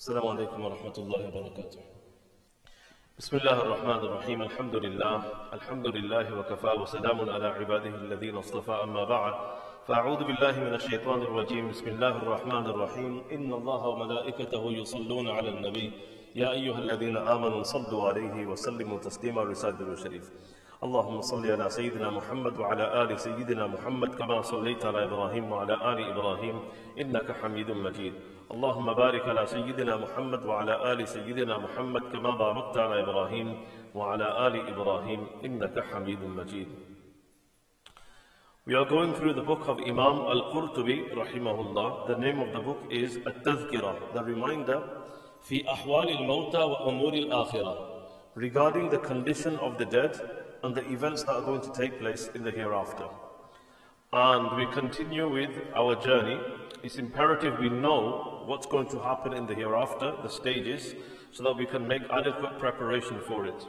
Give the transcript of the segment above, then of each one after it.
السلام عليكم ورحمة الله وبركاته. بسم الله الرحمن الرحيم. الحمد لله. الحمد لله وكفى وسلام على عباده الذين اصطفى. أما بعد فأعوذ بالله من الشيطان الرجيم. بسم الله الرحمن الرحيم. إن الله وملائكته يصلون على النبي. يا أيها الذين آمنوا صلوا عليه وسلموا تسليما رسالة الشريف. اللهم صل على سيدنا محمد وعلى آل سيدنا محمد كما صليت على إبراهيم وعلى آل إبراهيم. إنك حميد مجيد. اللهم بارك على سيدنا محمد وعلى آل سيدنا محمد كما باركت على إبراهيم وعلى آل إبراهيم إنك حميد مجيد We are going through the book of Imam Al-Qurtubi rahimahullah. The name of the book is At-Tazkirah, the reminder في أحوال الموتى وأمور الآخرة regarding the condition of the dead and the events that are going to take place in the hereafter. And we continue with our journey. It's imperative we know what's going to happen in the hereafter, the stages, so that we can make adequate preparation for it.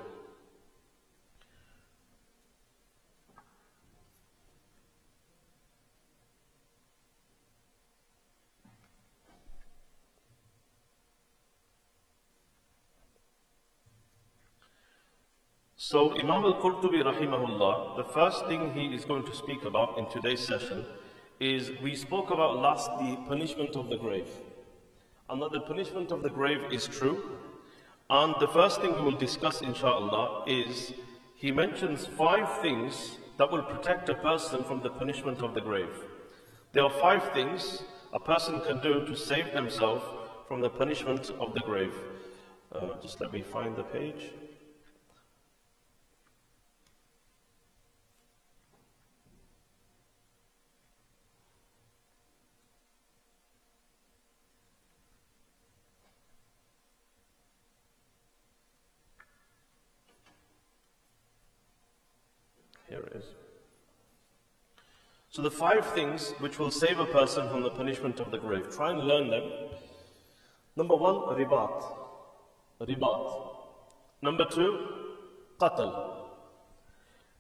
So Imam al-Qurtubi rahimahullah, the first thing he is going to speak about in today's session is we spoke about last the punishment of the grave. And that the punishment of the grave is true. And the first thing we will discuss inshallah is he mentions five things that will protect a person from the punishment of the grave. There are five things a person can do to save themselves from the punishment of the grave. Uh, just let me find the page. Here it is. The five things which will save a person from the punishment of the grave. Try and learn them. Number one, ribat. Ribat. Number two, qatl.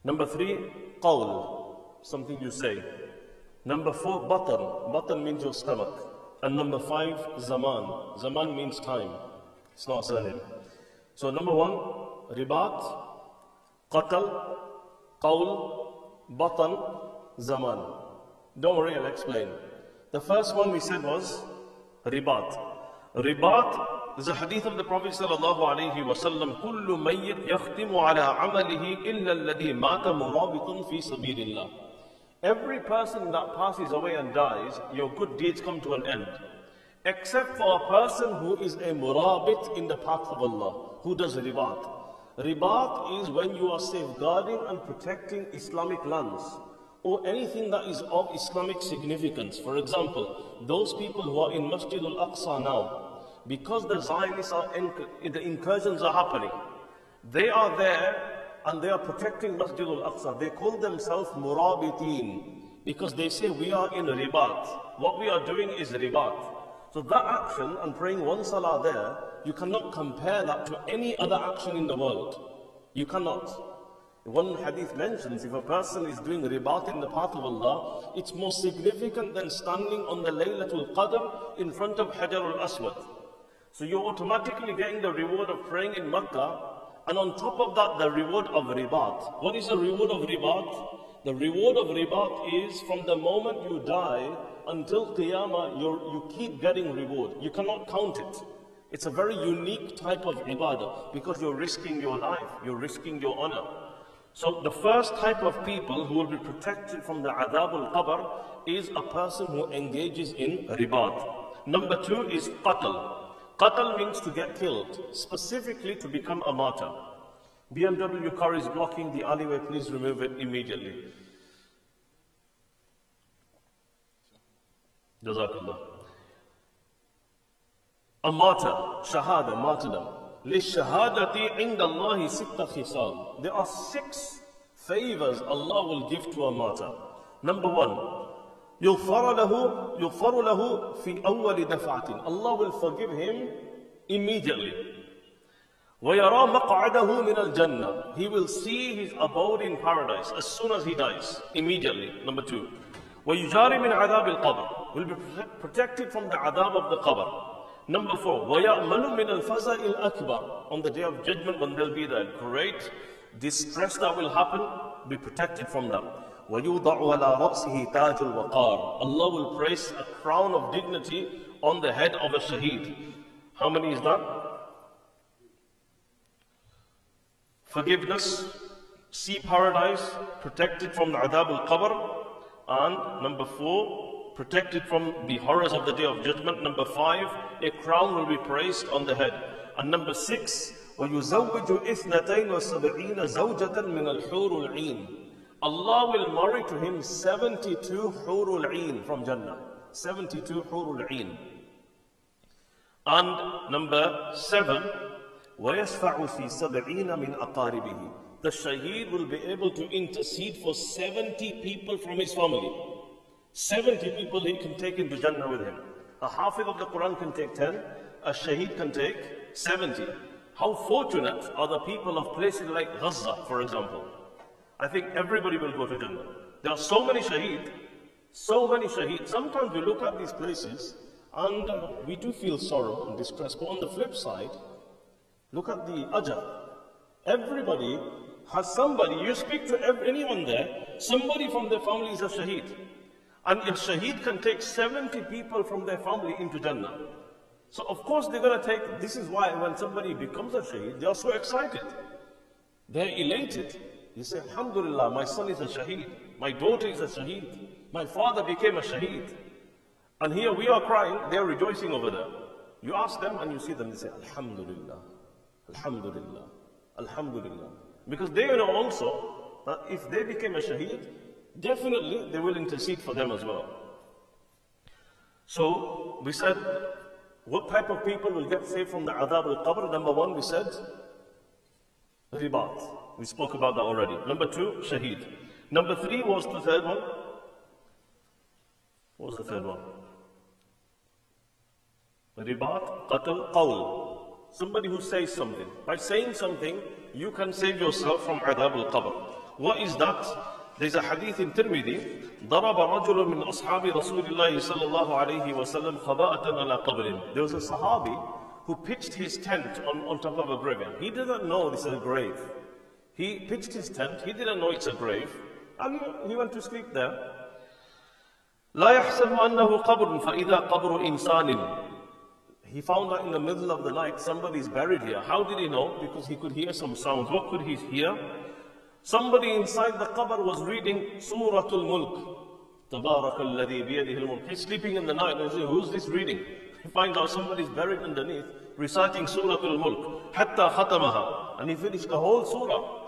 Number three, qawl. Something you say. Number four, batan. Batan means your stomach. And number five, zaman. Zaman means time. It's not surname. So, number one, ribat, qatl, qawl, batan, zaman. Don't worry, I'll explain. The first one we said was ribat. Ribat is a hadith of the Prophet sallallahu alaihi wasallam. كل ميت يختم على عمله إلا الذي مات مرابط في سبيل الله. Every person that passes away and dies, your good deeds come to an end. Except for a person who is a murabit in the path of Allah, who does ribat. Ribat is when you are safeguarding and protecting Islamic lands or anything that is of Islamic significance. For example, those people who are in Masjid al-Aqsa now, because the Zionists are, in, the incursions are happening, they are there and they are protecting Masjid al-Aqsa. They call themselves murabitin because they say we are in ribat. What we are doing is ribat. So that action and praying one salah there, you cannot compare that to any other action in the world. You cannot. One hadith mentions if a person is doing ribat in the path of Allah, it's more significant than standing on the Laylatul Qadr in front of Hajar al Aswad. So you're automatically getting the reward of praying in Makkah, and on top of that, the reward of ribat. What is the reward of ribat? The reward of ribat is from the moment you die until Qiyamah, you keep getting reward. You cannot count it. It's a very unique type of ibadah because you're risking your life, you're risking your honor. So the first type of people who will be protected from the adhab al-qabr is a person who engages in ribat. Number two is qatl. Qatl means to get killed, specifically to become a martyr. BMW car is blocking the alleyway, please remove it immediately. Jazakallah. A martyr, shahada, martyrdom. لِلشَّهَادَةِ عِنْدَ اللَّهِ سِتَّ خِصَالٍ There are six favors Allah will give to a martyr. Number one, يغفر له يغفر له في أول دفعة. Allah will forgive him immediately. ويرى مقعده من الجنة. He will see his abode in paradise as soon as he dies. Immediately. Number two. ويجاري من عذاب القبر. Will be protected from the adab of the qabr. Number four, وَيَأْمَنُ مِنَ الْفَزَعِ الْأَكْبَرِ On the day of judgment, when there'll be the great distress that will happen, be protected from them. وَيُوضَعُ عَلَى رَأْسِهِ تَاجُ الْوَقَارِ Allah will place a crown of dignity on the head of a shaheed. How many is that? Forgiveness, see paradise, protected from the adhab al-qabr, and number four, protected from the horrors of the day of judgment. Number five, a crown will be placed on the head. And number six, وَيُزَوِّجُ إِثْنَتَيْنِ وَسَبْعِينَ زَوْجَةً مِنَ الْحُورُ الْعِينِ Allah will marry to him 72 hurul ain from Jannah. 72 hurul ain. And number seven, وَيَشْفَعُ فِي سَبْعِينَ مِنْ أَقَارِبِهِ The shaheed will be able to intercede for 70 people from his family. 70 people he can take into Jannah with him. A hafiz of the Quran can take 10, a shaheed can take 70. How fortunate are the people of places like Gaza, for example. I think everybody will go to Jannah. There are so many shaheed, so many shaheed. Sometimes we look at these places and uh, we do feel sorrow and distress. But on the flip side, look at the ajr. Everybody has somebody, you speak to anyone there, somebody from their family is a shaheed. And a shaheed can take 70 people from their family into Jannah. So of course they're going to take, this is why when somebody becomes a shaheed, they are so excited. They're elated. You say, Alhamdulillah, my son is a shaheed. My daughter is a shaheed. My father became a shaheed. And here we are crying, they are rejoicing over there. You ask them and you see them, they say, Alhamdulillah, Alhamdulillah, Alhamdulillah. Because they know also that if they became a shaheed, definitely they will intercede for them as well. So we said, what type of people will get saved from the adhab al-qabr? Number one, we said, ribat. We spoke about that already. Number two, shaheed. Number three was the third one. What was the third one? Ribat, qatl, qawl. Somebody who says something. By saying something, you can save yourself from adhab al-qabr. What is that? There's a hadith in Tirmidhi. ضرب رجل من أصحاب رسول الله صلى الله عليه وسلم خباءة على قبر. There was a Sahabi who pitched his tent on, on top of a grave. He didn't know this is a grave. He pitched his tent, he didn't know it's a grave, and he went to sleep there. لا يحسب أنه قبر فإذا قبر إنسان He found out in the middle of the night somebody is buried here. How did he know? Because he could hear some sounds. What could he hear? Somebody inside the qabr was reading Suratul Mulk. Tabarakalladhi biyadihil mulk. He's sleeping in the night and he says, who's this reading? He finds out somebody's buried underneath reciting Suratul Mulk. Hatta khatamaha. And he finished the whole surah.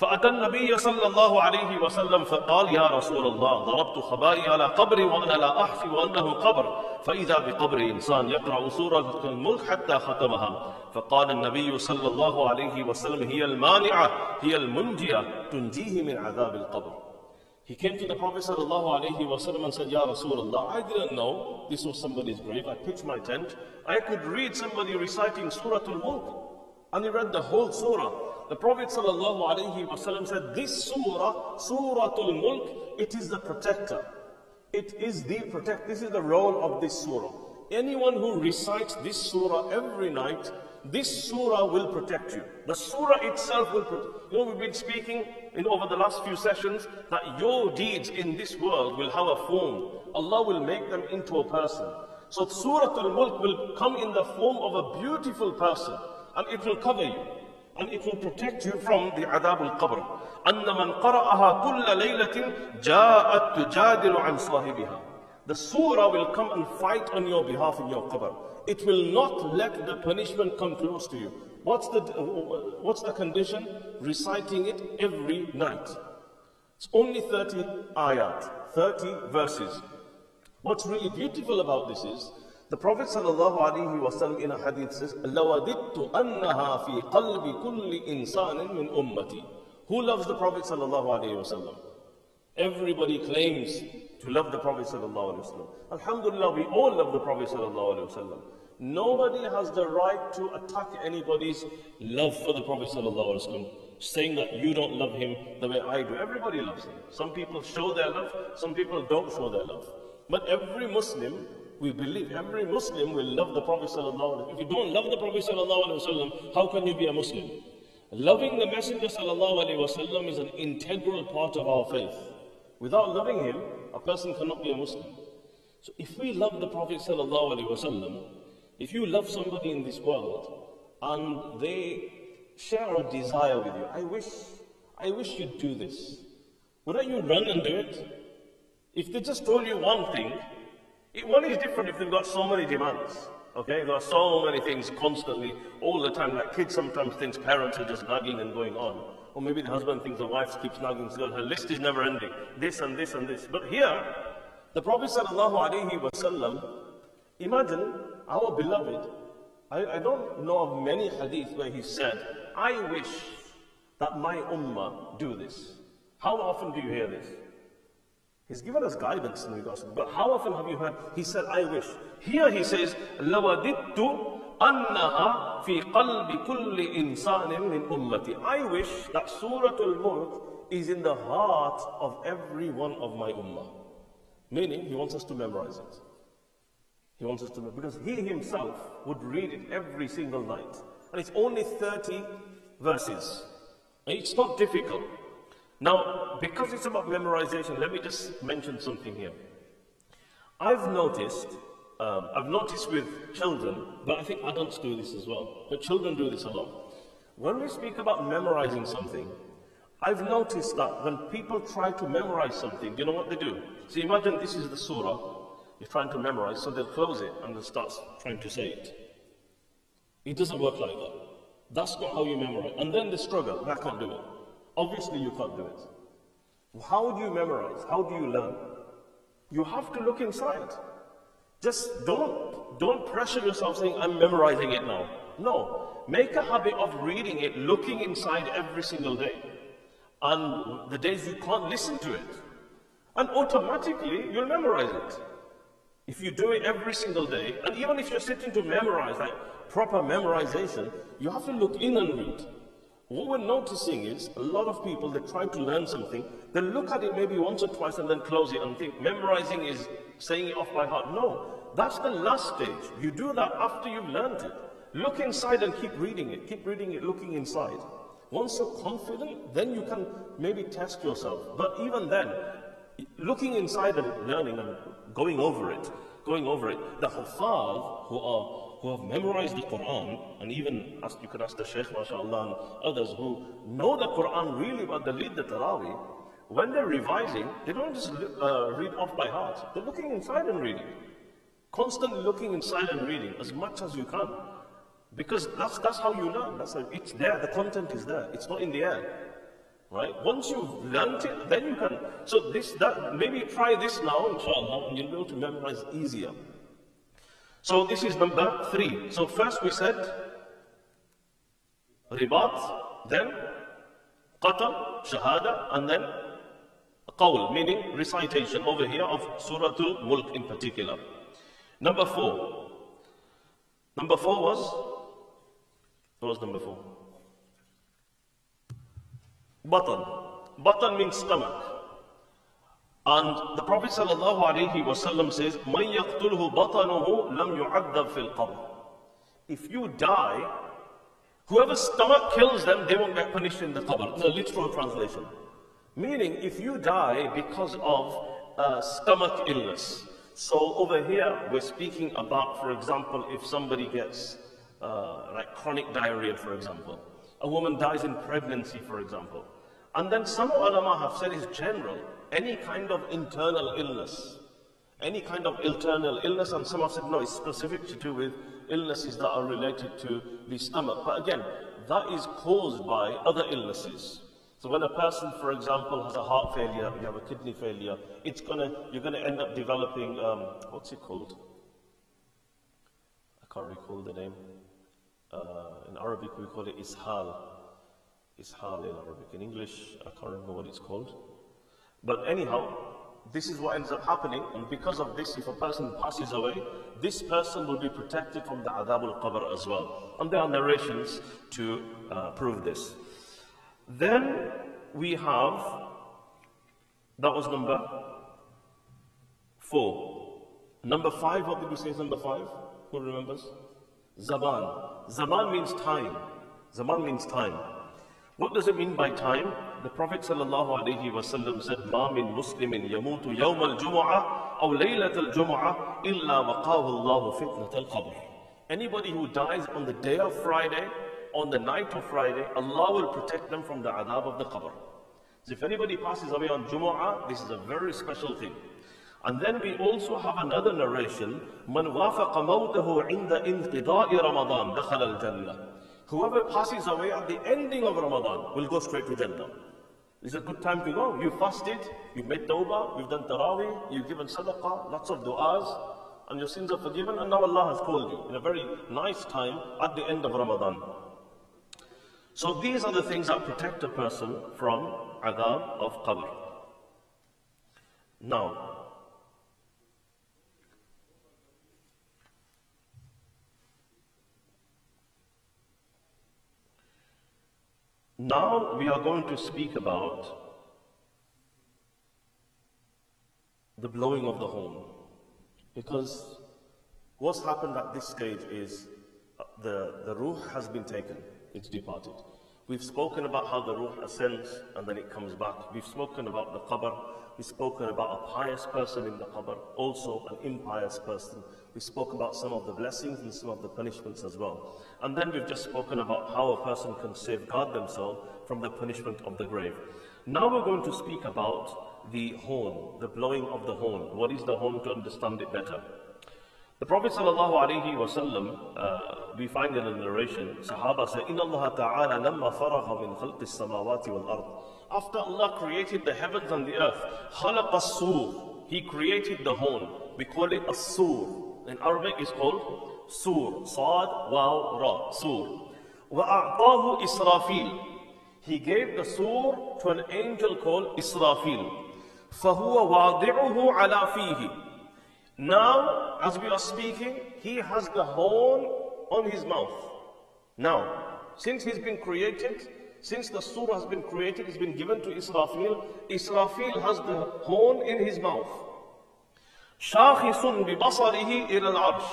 فأتى النبي صلى الله عليه وسلم فقال يا رسول الله ضربت خبائي على قبري وأنا لا أحفي وأنه قبر فإذا بقبر إنسان يقرأ سورة الملك حتى ختمها فقال النبي صلى الله عليه وسلم هي المانعة هي المنجية تنجيه من عذاب القبر He came to the Prophet ﷺ and said, Ya Rasulullah, I didn't know this was somebody's grave. I pitched my tent. I could read somebody reciting Surah Al-Mulk. And he read the whole surah. The Prophet ﷺ said, This surah, Surah Al Mulk, it is the protector. It is the protect. This is the role of this surah. Anyone who recites this surah every night, this surah will protect you. The surah itself will protect. You know, we've been speaking in over the last few sessions that your deeds in this world will have a form. Allah will make them into a person. So Surah Al-Mulk will come in the form of a beautiful person and it will cover you and it will protect you from the adhab al-qabr. أَنَّ مَنْ قَرَأَهَا كُلَّ لَيْلَةٍ جَاءَتْ تُجَادِلُ عَنْ صَاحِبِهَا The surah will come and fight on your behalf in your qabr. It will not let the punishment come close to you. What's the, what's the condition? Reciting it every night. It's only 30 ayat, 30 verses. What's really beautiful about this is the Prophet ﷺ in a hadith says, لَوَدِدْتُ أَنَّهَا فِي قَلْبِ كُلِّ إِنسَانٍ مِّنْ أُمَّتِي Who loves the Prophet ﷺ? Everybody claims to love the Prophet ﷺ. Alhamdulillah, we all love the Prophet ﷺ. Nobody has the right to attack anybody's love for the Prophet ﷺ, saying that you don't love him the way I do. Everybody loves him. Some people show their love, some people don't show their love. But every Muslim we believe every Muslim will love the Prophet sallallahu If you don't love the Prophet sallallahu how can you be a Muslim? Loving the Messenger sallallahu is an integral part of our faith. Without loving him, a person cannot be a Muslim. So if we love the Prophet sallallahu if you love somebody in this world and they share a desire with you, I wish, I wish you'd do this. Wouldn't you run and do it? If they just told you one thing, it, one is different if they've got so many demands. Okay, there are so many things constantly, all the time. Like kids sometimes think parents are just nagging and going on. Or maybe the husband thinks the wife keeps nagging, so her list is never ending. This and this and this. But here, the Prophet sallallahu alaihi wasallam, imagine our beloved. I, I don't know of many hadith where he said, I wish that my ummah do this. How often do you hear this? He's given us guidance in regards to But how often have you heard? He said, I wish. Here he says, لَوَدِدْتُ أَنَّهَا فِي قَلْبِ كُلِّ إِنسَانٍ مِّنْ أُمَّتِي I wish that Surah Al-Mulk is in the heart of every one of my ummah. Meaning, he wants us to memorize it. He wants us to, because he himself would read it every single night. And it's only 30 verses. It's not difficult. Now, because it's about memorization, let me just mention something here. I've noticed, um, I've noticed with children, but I think adults do this as well, but children do this a lot. When we speak about memorizing something, I've noticed that when people try to memorize something, you know what they do? So imagine this is the surah, you're trying to memorize, so they'll close it and they'll start trying to say it. It doesn't work like that. That's not how you memorize. And then they struggle, I can't do it. Obviously, you can't do it. How do you memorize? How do you learn? You have to look inside. Just don't, don't pressure yourself saying, I'm memorizing it now. No. Make a habit of reading it, looking inside every single day. And the days you can't listen to it. And automatically, you'll memorize it. If you do it every single day, and even if you're sitting to memorize, like proper memorization, you have to look in and read. What we're noticing is a lot of people that try to learn something, they look at it maybe once or twice and then close it and think memorizing is saying it off by heart. No, that's the last stage. You do that after you've learned it. Look inside and keep reading it. Keep reading it, looking inside. Once you're confident, then you can maybe test yourself. But even then, looking inside and learning and going over it, going over it, the Hufaz who are who have memorized the Quran, and even ask, you could ask the Shaykh, mashallah, and others who know the Quran really well, they lead the Taraweeh, when they're revising, they don't just uh, read off by heart. They're looking inside and reading. Constantly looking inside and reading as much as you can. Because that's, that's how you learn. That's how, it's there, the content is there. It's not in the air. Right? Once you've learned it, then you can. So this, that, maybe try this now, inshallah, and you'll be able to memorize easier. So this is number three. So first we said ribat, then qatl, shahada, and then qawl, meaning recitation over here of Surah Al-Mulk in particular. Number four. Number four was, what was number four? Batan. Batan means stomach. And the Prophet ﷺ says, مَنْ يَقْتُلْهُ بَطَنُهُ لَمْ يُعَذَّبْ فِي الْقَبْرِ If you die, whoever's stomach kills them, they won't get punished in the qabr. It's a literal translation. Meaning, if you die because of uh, stomach illness. So over here, we're speaking about, for example, if somebody gets uh, like chronic diarrhea, for example. A woman dies in pregnancy, for example. And then some ulama have said it's general any kind of internal illness, any kind of internal illness, and some have said no, it's specific to do with illnesses that are related to the stomach. But again, that is caused by other illnesses. So when a person, for example, has a heart failure, you have a kidney failure, it's gonna, you're gonna end up developing, um, what's it called? I can't recall the name. Uh, in Arabic, we call it ishal. Ishal in Arabic. In English, I can't remember what it's called. But anyhow, this is what ends up happening, and because of this, if a person passes away, this person will be protected from the adhab al-qabr as well. And there are narrations to uh, prove this. Then we have, that was number four. Number five, what did we say is number five? Who remembers? Zaman. Zaman means time. Zaman means time. What does it mean by time? The Prophet ﷺ said, مَا مِن مُسْلِمٍ يَمُوتُ يَوْمَ الْجُمُعَةِ أَوْ لَيْلَةَ الْجُمُعَةِ إِلَّا وَقَاهُ اللَّهُ فِتْنَةَ الْقَبْرِ Anybody who dies on the day of Friday, on the night of Friday, Allah will protect them from the adhab of the qabr. So if anybody passes away on Jumu'ah, this is a very special thing. And then we also have another narration, مَنْ وَافَقَ مَوْتَهُ عِنْدَ إِنْقِضَاءِ رَمَضَانِ دَخَلَ الْجَنَّةِ Whoever passes away at the ending of Ramadan will go straight to Jannah. It's a good time to go. You fasted, you've made tawbah, you've done taraweeh, you've given sadaqah, lots of du'as, and your sins are forgiven, and now Allah has called you in a very nice time at the end of Ramadan. So these are the things that protect a person from adhab of qabr. Now, Now we are going to speak about the blowing of the horn. Because what's happened at this stage is uh, the, the ruh has been taken, it's departed. We've spoken about how the ruh ascends and then it comes back. We've spoken about the qabr. We've spoken about a pious person in the qabr, also an impious person. We spoke about some of the blessings and some of the punishments as well. And then we've just spoken about how a person can safeguard themselves from the punishment of the grave. Now we're going to speak about the horn, the blowing of the horn. What is the horn to understand it better? The Prophet ﷺ, uh, we find in a narration, Sahaba said, إِنَّ اللَّهَ تَعَالَى لَمَّا فَرَغَ مِنْ خَلْقِ السَّمَاوَاتِ وَالْأَرْضِ After Allah created the heavens and the earth, خَلَقَ السُّورِ He created the horn. We call it a sur. In Arabic it's called sur. Sad, waw, ra, sur. وَأَعْطَاهُ إِسْرَافِيلِ He gave the sur to an angel called Israfil. فَهُوَ وَاضِعُهُ عَلَى فِيهِ Now, as we are speaking, he has the horn on his mouth. Now, since he's been created, since the surah has been created, it's been given to Israfil, Israfil has the horn in his mouth. شاخص ببصره إلى العرش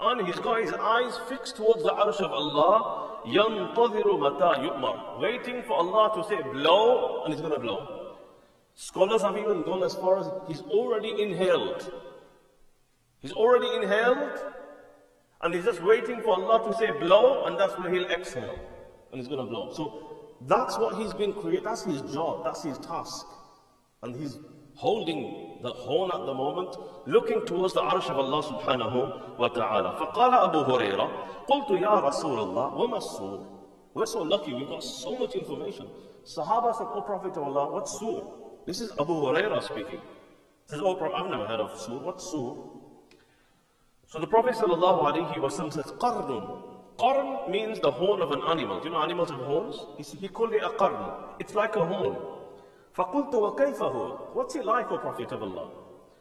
and he's got his eyes fixed towards the arsh of Allah ينتظر متى يؤمر waiting for Allah to say blow and he's going to blow scholars have even gone as far as he's already inhaled he's already inhaled and he's just waiting for Allah to say blow and that's when he'll exhale and he's going to blow so that's what he's been created that's his job that's his task and he's holding the horn at the moment, looking towards the arsh of Allah subhanahu wa ta'ala. فقال أبو هريرة قلت يا رسول الله وما السور We're so lucky, we've got so much information. Sahaba said, O Prophet of Allah, what's sur? This is Abu Huraira speaking. He says, Oh Prophet, I've never heard of sur. What's sur? So the Prophet sallallahu alayhi wa sallam says, qarnun. Qarn means the horn of an animal. Do you know animals have horns? He, said, he called it a qarn. It's like a horn. فَقُلْتُ وَكَيْفَ هُوَ What's it like, O Prophet of Allah?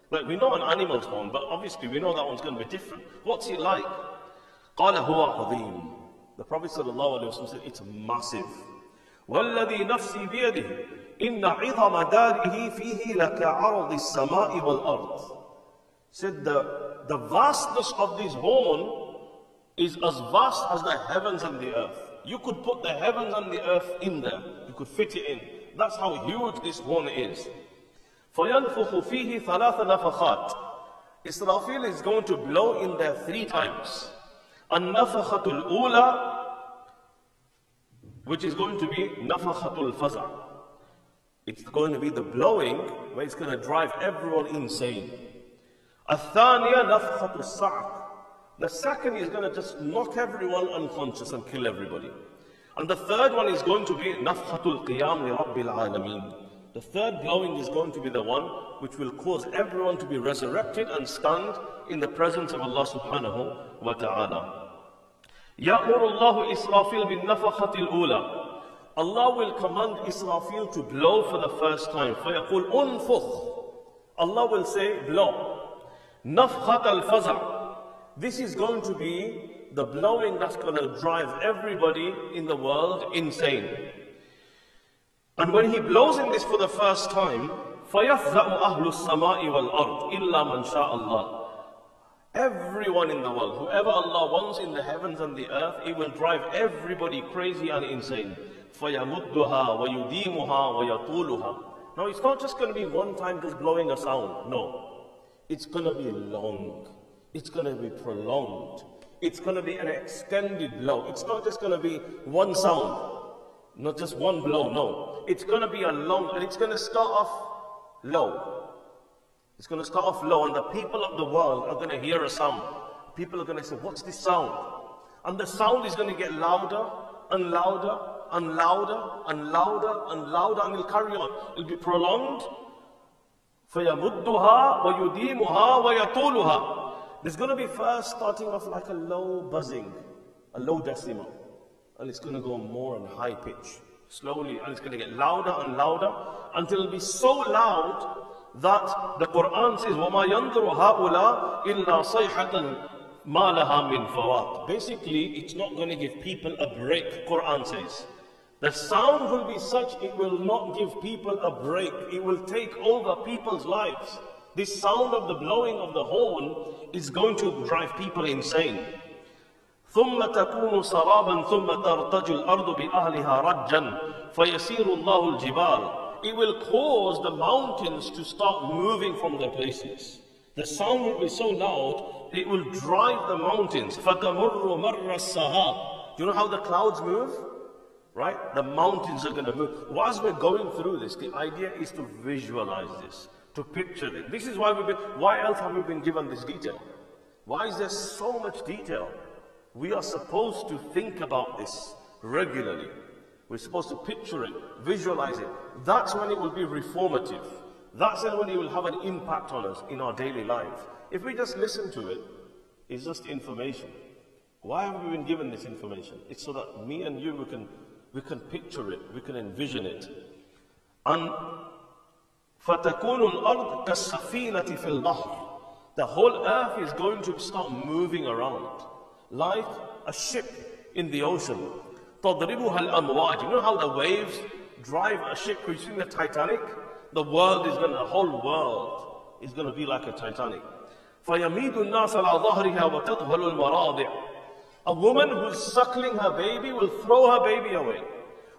Like, we know an animal's horn, but obviously we know that one's going to be different. What's it like? قَالَ هُوَ عَظِيمٌ The Prophet ﷺ said, it's massive. وَالَّذِي نَفْسِي بِيَدِهِ إِنَّ عِظَمَ دَارِهِ فِيهِ لَكَعَرْضِ السَّمَاءِ وَالْأَرْضِ Said the, the vastness of this horn is as vast as the heavens and the earth. You could put the heavens and the earth in there. You could fit it in. That's how huge this horn is. فَيَنْفُخُ فِيهِ ثَلَاثَ نَفَخَاتٍ Israfil is going to blow in there three times. النفخة الأولى which is going to be نفخة الفزع. It's going to be the blowing where it's going to drive everyone insane. الثانية نفخة الصعق. The second is going to just knock everyone unconscious and kill everybody. And the third one is going to be Nafhatul Qiyam li Rabbil Alameen. The third blowing is going to be the one which will cause everyone to be resurrected and stand in the presence of Allah subhanahu wa ta'ala. يأمر الله إسرافيل بالنفخة الأولى Allah will command Israfil to blow for the first time. فيقول أنفخ Allah will say blow. نفخة الفزع This is going to be the blowing that's going to drive everybody in the world insane. And when he blows in this for the first time, فَيَفْزَأُ أَهْلُ السَّمَاءِ وَالْأَرْضِ إِلَّا مَنْ شَاءَ اللَّهِ Everyone in the world, whoever Allah wants in the heavens and the earth, it will drive everybody crazy and insane. فَيَمُدُّهَا وَيُدِيمُهَا وَيَطُولُهَا Now it's not just going to be one time just blowing a sound. No. It's going to be long. It's going to be prolonged. It's going to be an extended blow. It's not just going to be one sound. Not just one blow, no. It's going to be a long, and it's going to start off low. It's going to start off low, and the people of the world are going to hear a sound. People are going to say, What's this sound? And the sound is going to get louder and louder and louder and louder and louder, and it'll carry on. It'll be prolonged. فَيَمُدُّهَا وَيُدِيمُهَا وَيَطُولُهَا there's going to be first starting off like a low buzzing, a low decibel. And it's going to go more on high pitch, slowly. And it's going to get louder and louder until it'll be so loud that the Quran says, "Wama يَنْظُرُ haula illa صَيْحَةً مَا لَهَا fawat." Basically, it's not going to give people a break, Quran says. The sound will be such, it will not give people a break. It will take over people's lives. This sound of the blowing of the horn is going to drive people insane. ثم تكون سرابا ثم ترتج الأرض بأهلها رجا فيسير الله الجبال it will cause the mountains to start moving from their places. The sound will be so loud, it will drive the mountains. Do you know how the clouds move? Right? The mountains are going to move. Whilst we're going through this, the idea is to visualize this, to picture it. This is why we've been, why else have we been given this detail? Why is there so much detail? We are supposed to think about this regularly. We're supposed to picture it, visualize it. That's when it will be reformative. That's when it will have an impact on us in our daily life. If we just listen to it, it's just information. Why have we been given this information? It's so that me and you we can we can picture it, we can envision it. And فَتَكُونُ الْأَرْض كَالسَّفِينَةِ فِي الْبَحْرِ The whole earth is going to start moving around like a ship in the ocean. تضربها الأمواج. You know how the waves drive a ship? We've seen the Titanic. The world is going to, the whole world is going to be like a Titanic. فيميد الناس على ظهرها وتطهل المراضع. A woman who's suckling her baby will throw her baby away.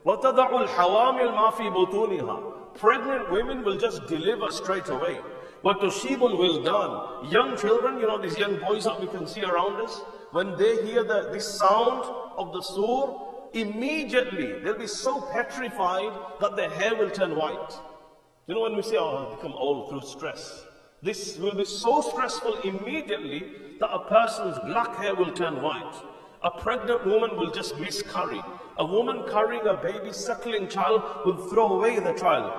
وتضع الحوامل ما في بطونها. Pregnant women will just deliver straight away. But Toshibul will done. Young children, you know, these young boys that we can see around us, when they hear the, the sound of the sur, immediately they'll be so petrified that their hair will turn white. You know, when we say, oh, I've become old through stress, this will be so stressful immediately that a person's black hair will turn white. A pregnant woman will just miscarry. A woman carrying a baby, suckling child will throw away the child.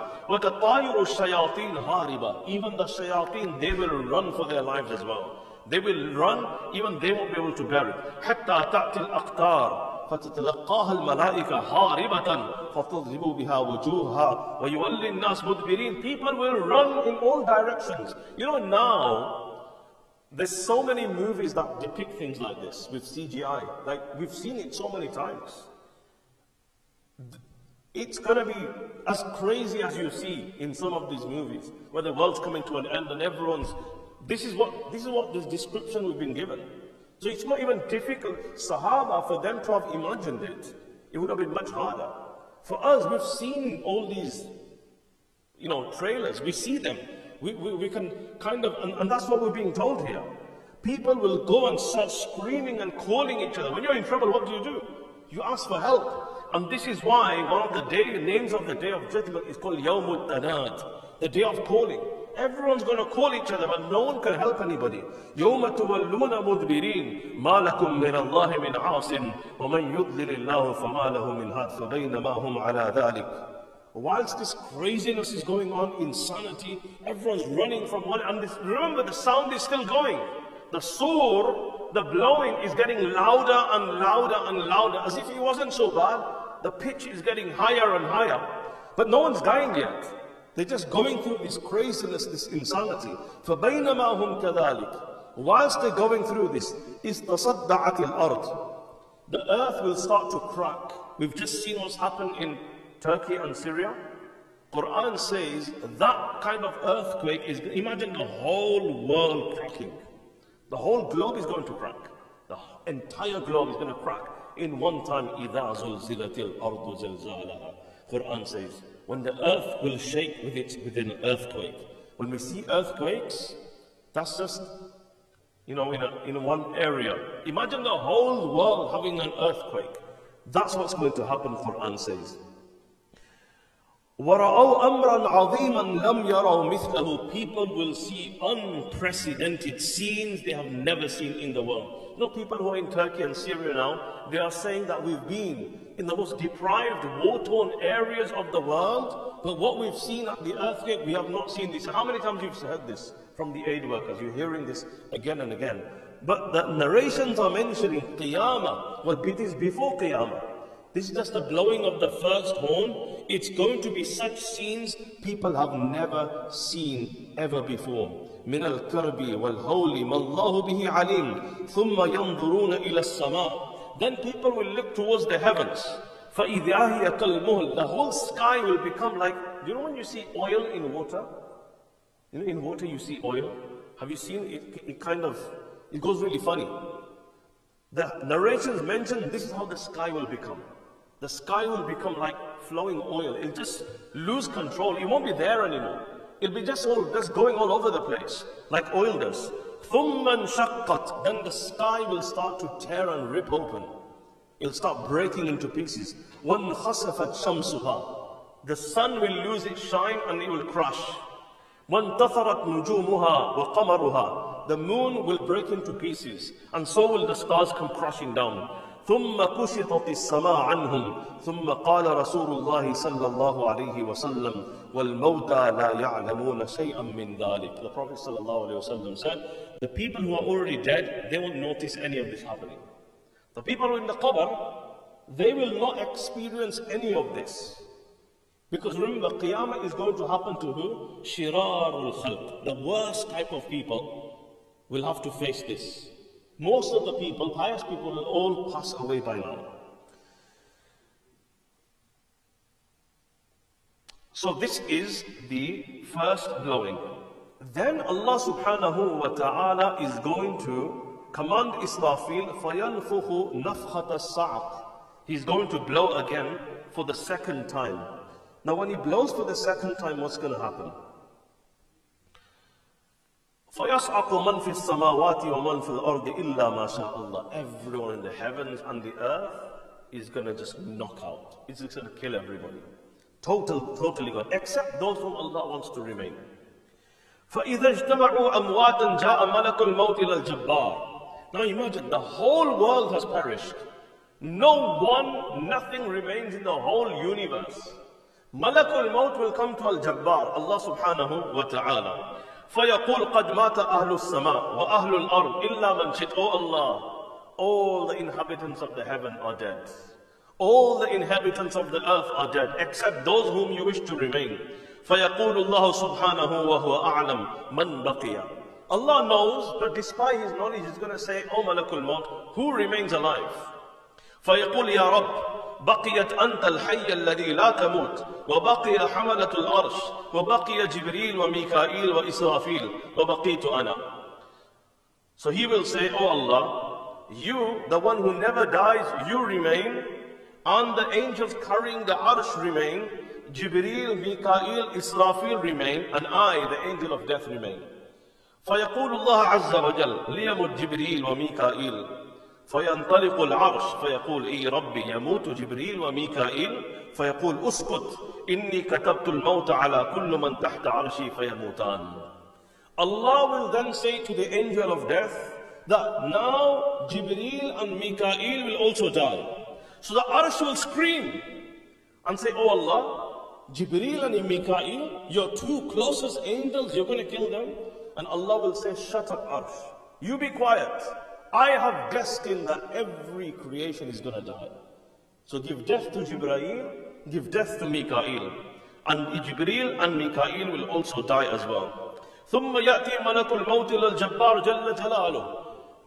Even the shayateen, they will run for their lives as well. They will run, even they won't be able to bear it. حتى تأتي الأقطار فتتلقاها الملائكة هاربة فتضرب بها وجوهها ويولي الناس مدبرين People will run in all directions. You know now, there's so many movies that depict things like this with CGI. Like we've seen it so many times. it's gonna be as crazy as you see in some of these movies, where the world's coming to an end and everyone's. This is what this is what this description we've been given. So it's not even difficult, Sahaba, for them to have imagined it. It would have been much harder. For us, we've seen all these, you know, trailers. We see them. We, we, we can kind of, and, and that's what we're being told here. People will go and start screaming and calling each other. When you're in trouble, what do you do? You ask for help. And this is why one of the day, names of the day of judgment is called Yawmut Tanad, the day of calling. Everyone's going to call each other, but no one can help anybody. يوم تولون مدبرين ما لكم من الله من عاصم ومن يضلل الله فما له من هاد فبينما هم على ذلك Whilst this craziness is going on, insanity, everyone's running from one, and this, remember the sound is still going. The sur, the blowing is getting louder and louder and louder, as if it wasn't so bad. The pitch is getting higher and higher, but no one's dying yet. They're just going through this craziness, this insanity. فَبَيْنَمَا هُمْ كَذَلِكَ Whilst they're going through this, إِسْتَصَدَّعَتِ الْأَرْض The earth will start to crack. We've just seen what's happened in Turkey and Syria. Quran says that kind of earthquake is, imagine the whole world cracking. The whole globe is going to crack. The entire globe is going to crack in one time. إِذَا زُلْزِلَتِ الْأَرْضُ زِلْزَالَهَا Quran says, when the earth will shake with it with an earthquake. When we see earthquakes, that's just, you know, in, a, in one area. Imagine the whole world having an earthquake. That's what's going to happen, Quran says. وَرَأَوْا أَمْرًا عَظِيمًا لَمْ يَرَوْا مِثْلَهُ People will see unprecedented scenes they have never seen in the world. You know, people who are in Turkey and Syria now, they are saying that we've been in the most deprived, war-torn areas of the world, but what we've seen at the earthquake, we have not seen this. How many times you've heard this from the aid workers? You're hearing this again and again. But the narrations are mentioning Qiyamah. Well, it is before Qiyamah. This is just the blowing of the first horn. It's going to be such scenes people have never seen ever before. من الكرب والهول ما الله به عليم ثم ينظرون إلى السماء Then people will look towards the heavens. فإذا هي كالمهل The whole sky will become like, you know when you see oil in water? You know in water you see oil? Have you seen it? It kind of, it goes really funny. The narrations mention this is how the sky will become the sky will become like flowing oil. It'll just lose control. It won't be there anymore. It'll be just all just going all over the place, like oil does. Thumman shakkat. Then the sky will start to tear and rip open. It'll start breaking into pieces. One khasafat shamsuha. The sun will lose its shine and it will crush. One tatharat nujumuha wa qamaruha. The moon will break into pieces, and so will the stars come crashing down. ثم كشطت السماء عنهم ثم قال رسول الله صلى الله عليه وسلم والموتى لا يعلمون شيئا من ذلك The Prophet صلى الله عليه وسلم said the people who are already dead they won't notice any of this happening the people in the qabr they will not experience any of this because remember qiyamah is going to happen to who shirarul khalq the worst type of people will have to face this most of the people, pious people, will all pass away by now. So this is the first blowing. Then Allah subhanahu wa ta'ala is going to command Israfil فَيَنْفُخُ نَفْخَةَ السَّعَقِ He's going to blow again for the second time. Now when he blows for the second time, what's going to happen? فَيَصْعَقُ مَنْ فِي السَّمَاوَاتِ وَمَنْ فِي الْأَرْضِ إِلَّا مَا شَاءَ اللَّهِ Everyone in the heavens and the earth is going to just knock out. It's going to kill everybody. Total, totally gone. Except those whom Allah wants to remain. فَإِذَا اجْتَمَعُوا أَمْوَاتًا جَاءَ مَلَكُ الْمَوْتِ إِلَى الْجَبَّارِ Now imagine, the whole world has perished. No one, nothing remains in the whole universe. Malakul Maut will come to Al-Jabbar, Allah subhanahu wa ta'ala. فيقول قد مات أهل السماء وأهل الأرض إلا من شئت Oh Allah all the inhabitants of the heaven are dead all the inhabitants of the earth are dead except those whom you wish to remain فيقول الله سبحانه وهو أعلم من بقي Allah knows but despite his knowledge he's going to say Oh Malakul Maut who remains alive فيقول يا رب بقيت أنت الحي الذي لا تموت وبقي حملة العرش وبقي جبريل وميكائيل وإسرافيل وبقيت أنا So he will say, Oh Allah, you, the one who never dies, you remain, and the angels carrying the arsh remain, Jibreel, Mikael, Israfil remain, and I, the angel of death, remain. فيقول الله عز وجل ليمت جبريل وميكائيل فينطلق العرش فيقول اي ربي يموت جبريل وميكائيل فيقول اسكت اني كتبت الموت على كل من تحت عرشي فيموتان Allah will then say to the angel of death that now Jibreel and Mikael will also die. So the arsh will scream and say, Oh Allah, Jibreel and Mikael, your two closest angels, you're going to kill them? And Allah will say, Shut up, arsh. You be quiet. I have destined that every creation is going to die. So give death to Jibreel, give death to Mikael. And Jibreel and Mikael will also die as well. ثم يأتي ملك الموت إلى الجبار جل جلاله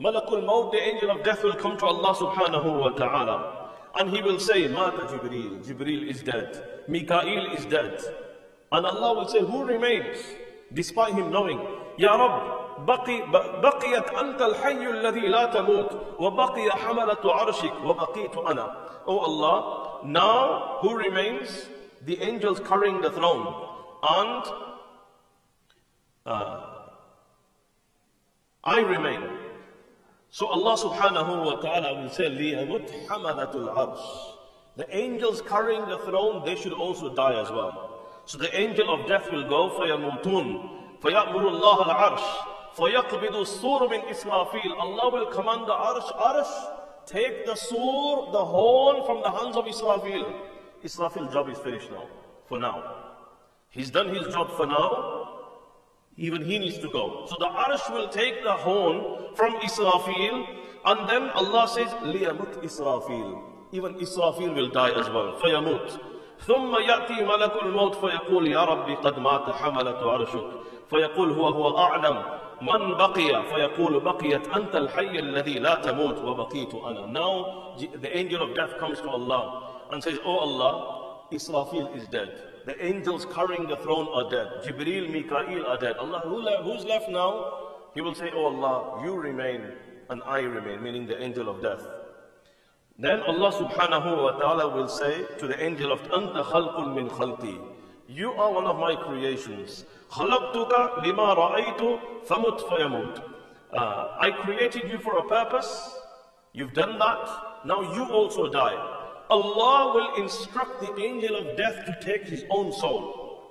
ملك الموت, the angel of death will come to Allah subhanahu wa ta'ala. And he will say, Mata Jibreel, Jibreel is dead. Mikael is dead. And Allah will say, who remains? Despite him knowing, Ya Rabb, بقي بقيت أنت الحي الذي لا تموت وبقي حملة عرشك وبقيت أنا Oh Allah, now who remains? The angels carrying the throne and uh, I remain. So Allah subhanahu wa ta'ala will say, لِيَمُتْ حَمَلَةُ الْعَرْشِ The angels carrying the throne, they should also die as well. So the angel of death will go, فَيَمُوتُونَ فَيَأْمُرُ اللَّهَ الْعَرْشِ فَيَقْبِضُ السُّورُ مِنْ إِسْرَافِيلَ Allah will command the arsh, arsh, take the sur, the horn from the hands of Israfil. Israfil's job is finished now, for now. He's done his job for now, even he needs to go. So the Arsh will take the horn from Israfil, and then Allah says, لِيَمُتْ Israfil. Even Israfil will die as well. فَيَمُتْ ثم يأتي ملك الموت فيقول يا ربي قد مات حملة عرشك فيقول هو هو أعلم من بقي فيقول بقيت أنت الحي الذي لا تموت وبقيت أنا Now the angel of death comes to Allah and says, Oh Allah, Israfil is dead. The angels carrying the throne are dead. Jibreel, Mikael are dead. Allah, who le who's left now? He will say, Oh Allah, you remain and I remain, meaning the angel of death. Then Allah subhanahu wa ta'ala will say to the angel of Anta khalqun min khalqi. You are one of my creations. خلقتك لما رأيت فمت فيموت. Uh, I created you for a purpose. You've done that. Now you also die. Allah will instruct the angel of death to take his own soul,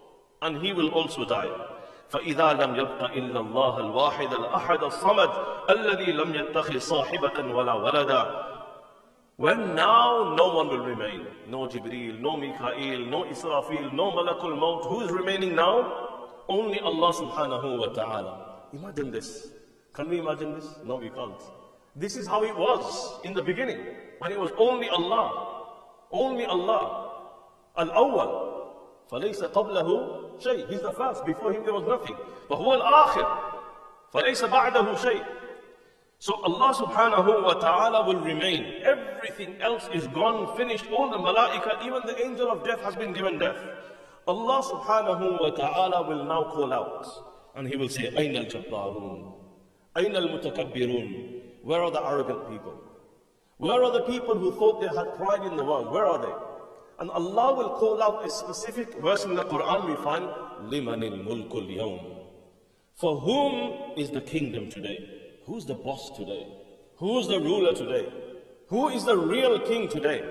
and he will also die. فإذا لم يبق إلا الله الواحد الأحد الصمد الذي لم يتخذ صاحبة ولا ولدا When now no one will remain, no Jibreel, no Mikael, no Israfil, no Malakul Maut, who is remaining now? Only Allah subhanahu wa ta'ala. Imagine this. Can we imagine this? No, we can't. This is how it was in the beginning, when it was only Allah. Only Allah. Al-awwal. فليس قبله شيء. He's the first. Before him there was nothing. وهو الآخر. فليس بعده شيء. So Allah subhanahu wa ta'ala will remain. Everything else is gone, finished. All the malaika, even the angel of death has been given death. Allah subhanahu wa ta'ala will now call out. And he will say, أين الجبارون? أين المتكبرون? Where are the arrogant people? Where are the people who thought they had pride in the world? Where are they? And Allah will call out a specific verse in the Quran we find, لِمَنِ الْمُلْكُ الْيَوْمِ For whom is the kingdom today? Who's the boss today? Who's the ruler today? Who is the real king today?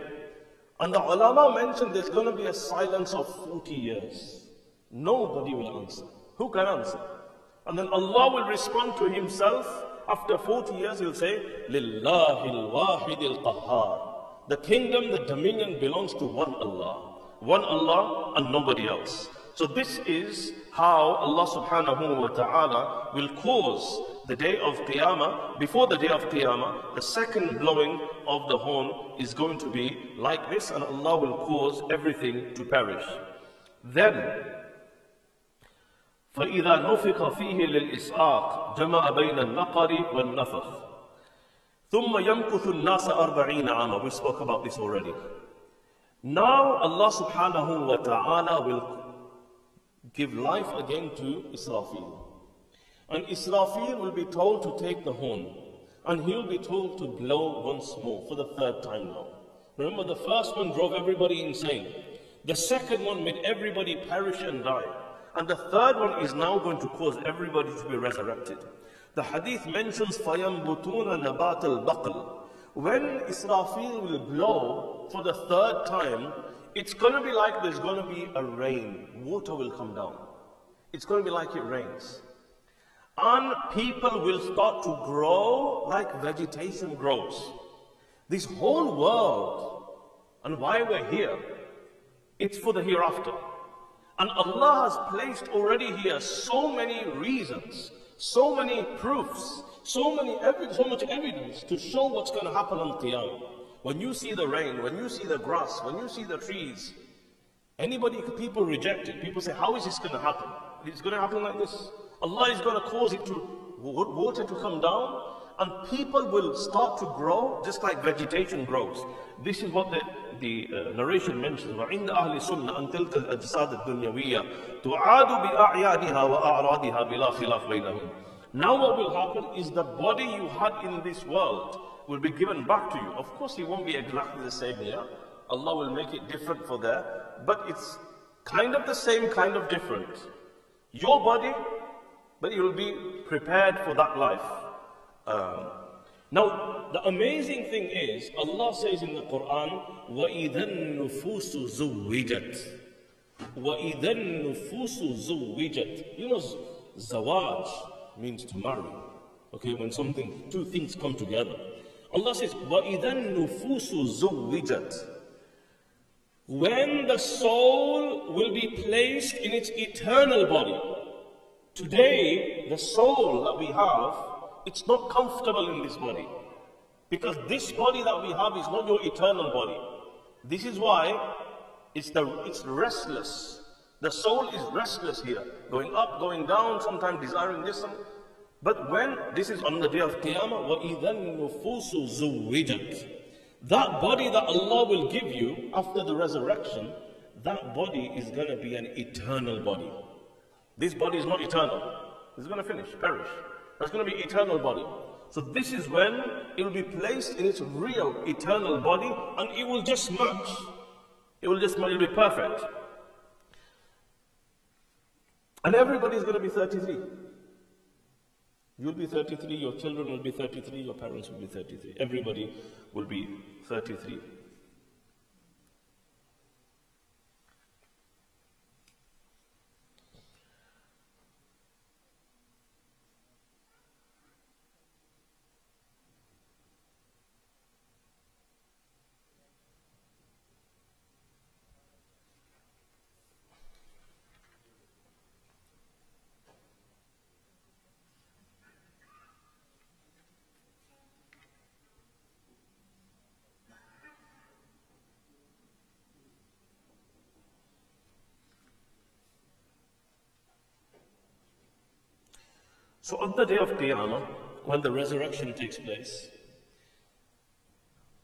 And the ulama mentioned there's going to be a silence of 40 years. Nobody will answer. Who can answer? And then Allah will respond to Himself after 40 years, he'll say, Lillahi al-wahid al-qahhar. The kingdom, the dominion belongs to one Allah. One Allah and nobody else. So this is how Allah subhanahu wa ta'ala will cause the day of Qiyamah, before the day of Qiyamah, the second blowing of the horn is going to be like this and Allah will cause everything to perish. Then فإذا نفخ فيه للإسعاق جمع بين النقر والنفخ ثم يمكث الناس أربعين عاما We spoke about this already. Now Allah subhanahu wa ta'ala will give life again to Israfil. And Israfil will be told to take the horn. And he'll be told to blow once more for the third time now. Remember the first one drove everybody insane. The second one made everybody perish and die. And the third one is now going to cause everybody to be resurrected. The hadith mentions فَيَنْبُتُونَ نَبَاتَ الْبَقْلِ When Israfil will blow for the third time, it's going to be like there's going to be a rain. Water will come down. It's going to be like it rains. And people will start to grow like vegetation grows. This whole world, and why we're here, it's for the hereafter. And Allah has placed already here so many reasons, so many proofs, so many so much evidence to show what's going to happen on Qiyamah. When you see the rain, when you see the grass, when you see the trees, anybody, people reject it. People say, how is this going to happen? It's going to happen like this. Allah is going to cause it to, water to come down, and people will start to grow just like vegetation grows. This is what the the uh, narration mentions وعند أهل السنة أن تلك الأجساد الدنيوية تعاد بأعيادها وأعراضها بلا خلاف بينهم Now what will happen is the body you had in this world will be given back to you. Of course, it won't be exactly the same here. Allah will make it different for there, but it's kind of the same, kind of different. Your body, but you will be prepared for that life. Um, now, the amazing thing is, Allah says in the Quran, وَإِذَا النُّفُوسُ زُوِّجَتْ وَإِذَا النُّفُوسُ زُوِّجَتْ You know, zawaj means to marry. Okay, when something, two things come together. Allah says, وَإِذَا النُّفُوسُ زُوِّجَتْ When the soul will be placed in its eternal body. Today, the soul that we have, it's not comfortable in this body. Because this body that we have is not your eternal body. This is why it's, the, it's restless. The soul is restless here, going up, going down, sometimes desiring this. But when this is on the day of Qiyamah, وَإِذَا النُّفُوسُ زُوِّجَتْ That body that Allah will give you after the resurrection, that body is going to be an eternal body. This body is not eternal. It's going to finish, perish. That's going to be eternal body. So this is when it will be placed in its real eternal body and it will just match it will just it will be perfect. And everybody is going to be 33. You'll be 33, your children will be 33, your parents will be 33. Everybody will be 33. So on the day of Qiyamah, when the resurrection takes place,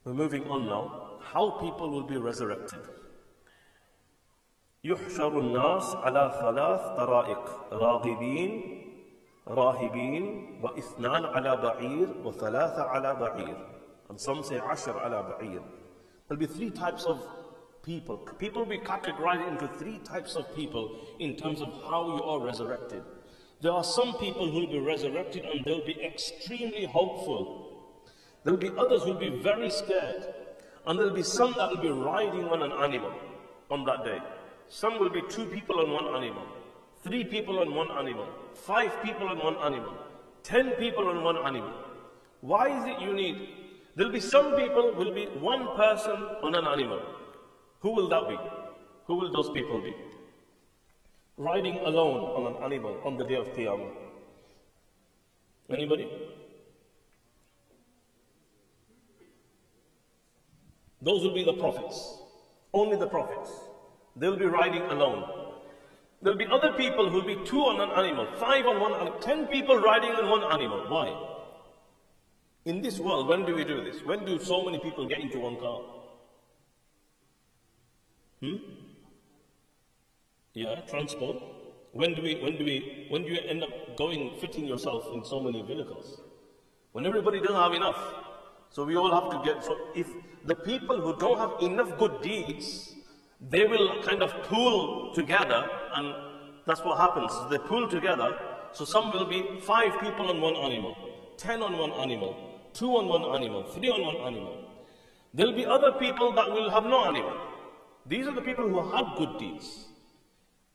we're moving on now, how people will be resurrected. يحشر الناس على ثلاث طرائق راغبين راهبين واثنان على بعير وثلاثة على بعير and some say عشر على بعير there'll be three types of people people will be categorized into three types of people in terms of how you are resurrected there are some people who will be resurrected and they'll be extremely hopeful. There will be others who will be very scared. And there will be some that will be riding on an animal on that day. Some will be two people on one animal, three people on one animal, five people on one animal, ten people on one animal. Why is it you need? There'll be some people will be one person on an animal. Who will that be? Who will those people be? Riding alone on an animal on the day of Qiyamah? Anybody? Those will be the prophets. Only the prophets. They'll be riding alone. There'll be other people who'll be two on an animal, five on one animal, ten people riding on one animal. Why? In this world, when do we do this? When do so many people get into one car? Hmm? Yeah, transport. When do we, when do we, when do you end up going, fitting yourself in so many vehicles? When everybody doesn't have enough. So we all have to get, so if the people who don't have enough good deeds, they will kind of pool together and that's what happens. They pool together. So some will be five people on one animal, ten on one animal, two on one animal, three on one animal. There'll be other people that will have no animal. These are the people who have good deeds.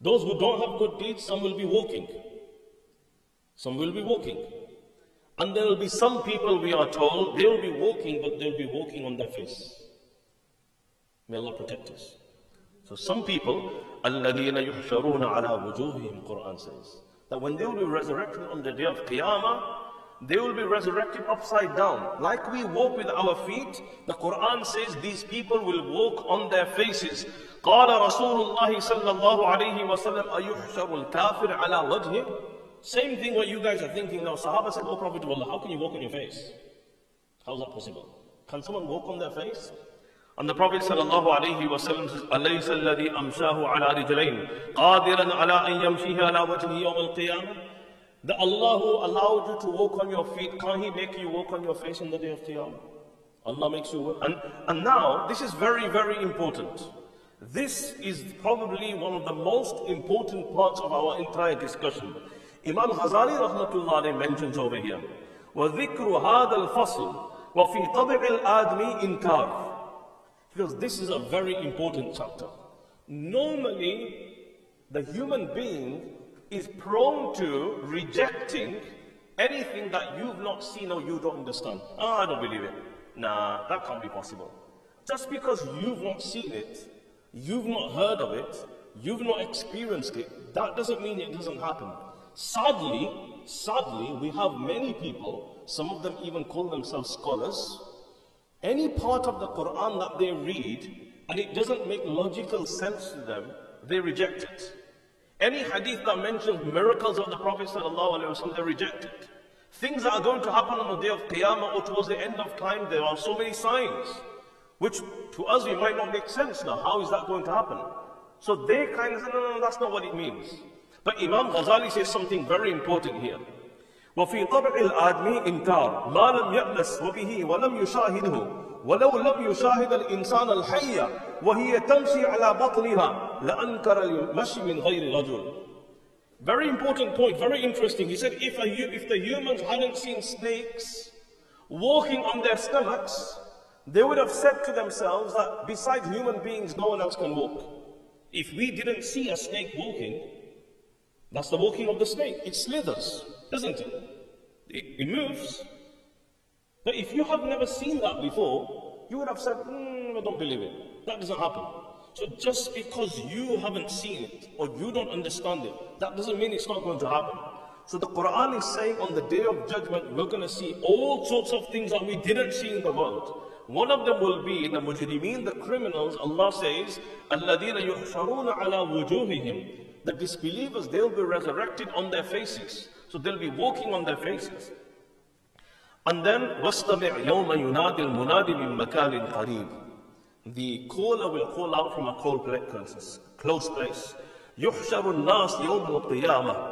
Those who don't have good deeds, some will be walking. Some will be walking. And there will be some people, we are told, they will be walking, but they'll be walking on their face. May Allah protect us. So some people, الَّذِينَ يُحْشَرُونَ عَلَى وُجُوهِهِمْ Quran says, that when they will be resurrected on the day of Qiyamah, they will be resurrected upside down. Like we walk with our feet, the Quran says these people will walk on their faces. قال رسول الله صلى الله عليه وسلم أيحشر الكافر على وجهه Same thing what you guys are thinking now. Sahaba said, Oh Prophet of Allah, how can you walk on your face? How is that possible? Can someone walk on their face? And the Prophet صلى الله عليه وسلم says, أليس الذي أمشاه على رجلين قادرا على أن يمشيه على وجهه يوم القيامة The Allah who allowed you to walk on your feet, can't He make you walk on your face on the day of Qiyamah? Allah makes you walk. And, and now, this is very, very important. This is probably one of the most important parts of our entire discussion. Imam Ghazali rahmatullah mentions over here, وَذِكْرُ هَذَا الْفَصْلِ وَفِي طَبِعِ الْآدْمِ إِنْكَارٍ Because this is a very important chapter. Normally, the human being is prone to rejecting anything that you've not seen or you don't understand. Oh, I don't believe it. Nah, that can't be possible. Just because you've not seen it, you've not heard of it, you've not experienced it, that doesn't mean it doesn't happen. Sadly, sadly, we have many people, some of them even call themselves scholars, any part of the Quran that they read and it doesn't make logical sense to them, they reject it. Any hadith that mentions miracles of the Prophet ﷺ, they reject it. Things that are going to happen on the day of Qiyamah or towards the end of time, there are so many signs, which to us it might not make sense now. How is that going to happen? So they kind of say, no, no, no, that's not what it means. But Imam Ghazali says something very important here. وفي طبع الآدمي إنكار ما لم يأنس وبه ولم يشاهده ولو لم يشاهد الإنسان الحية وهي تمشي على بطنها لأنكر المشي من غير رجل Very important point, very interesting. He said if, a, if the humans hadn't seen snakes walking on their stomachs, they would have said to themselves that besides human beings, no one else can walk. If we didn't see a snake walking, that's the walking of the snake. It slithers, doesn't it? It, it moves. But if you have never seen that before, you would have said, mm, I don't believe it. That doesn't happen. So just because you haven't seen it or you don't understand it, that doesn't mean it's not going to happen. So the Quran is saying on the day of judgment, we're going to see all sorts of things that we didn't see in the world. One of them will be the mujrimeen, the criminals. Allah says, الَّذِينَ يُحْشَرُونَ عَلَى وُجُوهِهِمْ The disbelievers, they'll be resurrected on their faces. So they'll be walking on their faces. And then, وَاسْتَمِعْ يَوْمَ يُنَادِ الْمُنَادِ مِنْ مَكَانٍ قَرِيبٍ The caller will call out from a cold place, close place. يُحْشَرُ النَّاسِ يَوْمَ الْقِيَامَةِ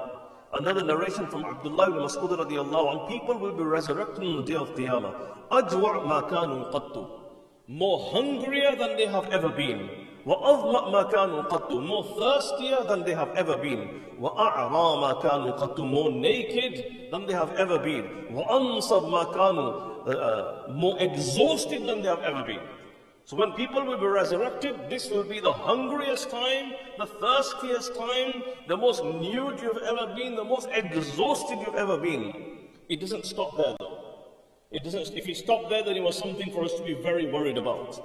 Another narration from Abdullah ibn Mas'ud radiallahu anh, people will be resurrected on the day of Qiyamah. أَجْوَعْ مَا كَانُوا قَطُّ More hungrier than they have ever been. وَأَظْمَأْ مَا كَانُوا قَطُّ More thirstier than they have ever been. وَأَعْرَى مَا كَانُوا قَطُّ More naked than they have ever been. وَأَنصَبْ مَا كَانُوا uh, uh, More exhausted than they have ever been. so when people will be resurrected, this will be the hungriest time, the thirstiest time, the most nude you've ever been, the most exhausted you've ever been. It doesn't stop there though. It doesn't, if it stopped there, then it was something for us to be very worried about.